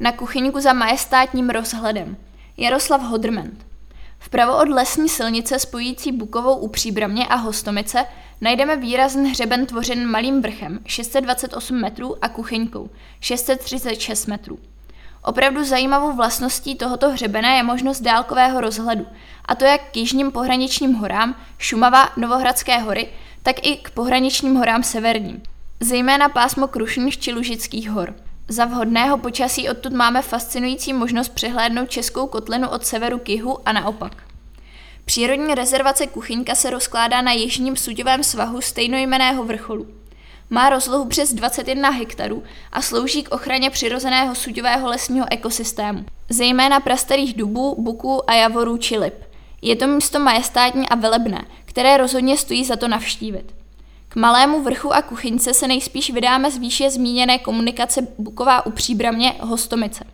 Na kuchyňku za majestátním rozhledem. Jaroslav Hodrment. Vpravo od lesní silnice spojící Bukovou u Příbramě a Hostomice najdeme výrazný hřeben tvořen malým vrchem 628 metrů a kuchyňkou 636 metrů. Opravdu zajímavou vlastností tohoto hřebene je možnost dálkového rozhledu, a to jak k jižním pohraničním horám Šumava, Novohradské hory, tak i k pohraničním horám severním, zejména pásmo Krušných či Lužických hor. Za vhodného počasí odtud máme fascinující možnost přehlédnout Českou kotlinu od severu k jihu a naopak. Přírodní rezervace Kuchyňka se rozkládá na jižním suďovém svahu stejnojmeného vrcholu. Má rozlohu přes 21 hektarů a slouží k ochraně přirozeného suďového lesního ekosystému, zejména prastarých dubů, buků a javorů či lip. Je to místo majestátní a velebné, které rozhodně stojí za to navštívit. K malému vrchu a kuchyňce se nejspíš vydáme z výše zmíněné komunikace Buková u Příbramě Hostomice.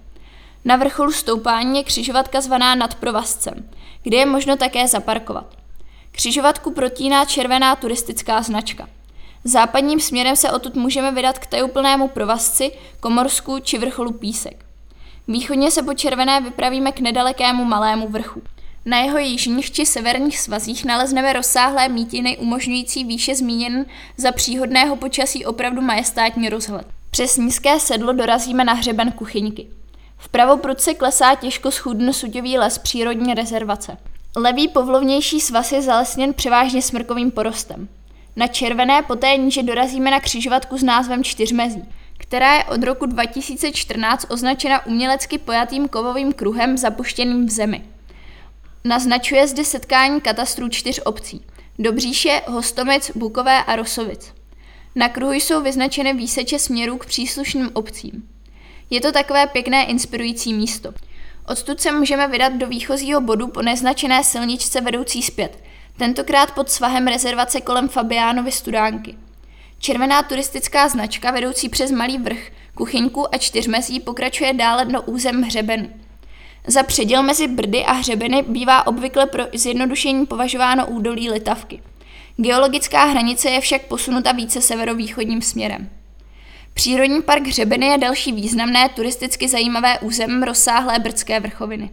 Na vrcholu stoupání je křižovatka zvaná nad provazcem, kde je možno také zaparkovat. Křižovatku protíná červená turistická značka. Západním směrem se odtud můžeme vydat k tajuplnému provazci, Komorsku či vrcholu Písek. Východně se po červené vypravíme k nedalekému malému vrchu. Na jeho jižních či severních svazích nalezneme rozsáhlé mítiny umožňující výše zmíněn za příhodného počasí opravdu majestátní rozhled. Přes nízké sedlo dorazíme na hřeben kuchyňky. Vpravo prudce klesá těžko schudno suďový les přírodní rezervace. Levý povlovnější svaz je zalesněn převážně smrkovým porostem. Na červené poté níže dorazíme na křižovatku s názvem Čtyřmezí, která je od roku 2014 označena umělecky pojatým kovovým kruhem zapuštěným v zemi. Naznačuje zde setkání katastrů čtyř obcí. Dobříše, Hostomec, Bukové a Rosovic. Na kruhu jsou vyznačeny výseče směrů k příslušným obcím. Je to takové pěkné inspirující místo. Odtud se můžeme vydat do výchozího bodu po neznačené silničce vedoucí zpět, tentokrát pod svahem rezervace kolem Fabiánovy studánky. Červená turistická značka vedoucí přes Malý vrch, kuchyňku a čtyřmezí pokračuje dále do územ hřebenu. Za předěl mezi Brdy a hřebeny bývá obvykle pro zjednodušení považováno údolí Litavky. Geologická hranice je však posunuta více severovýchodním směrem. Přírodní park Hřebeny je další významné turisticky zajímavé území rozsáhlé brdské vrchoviny.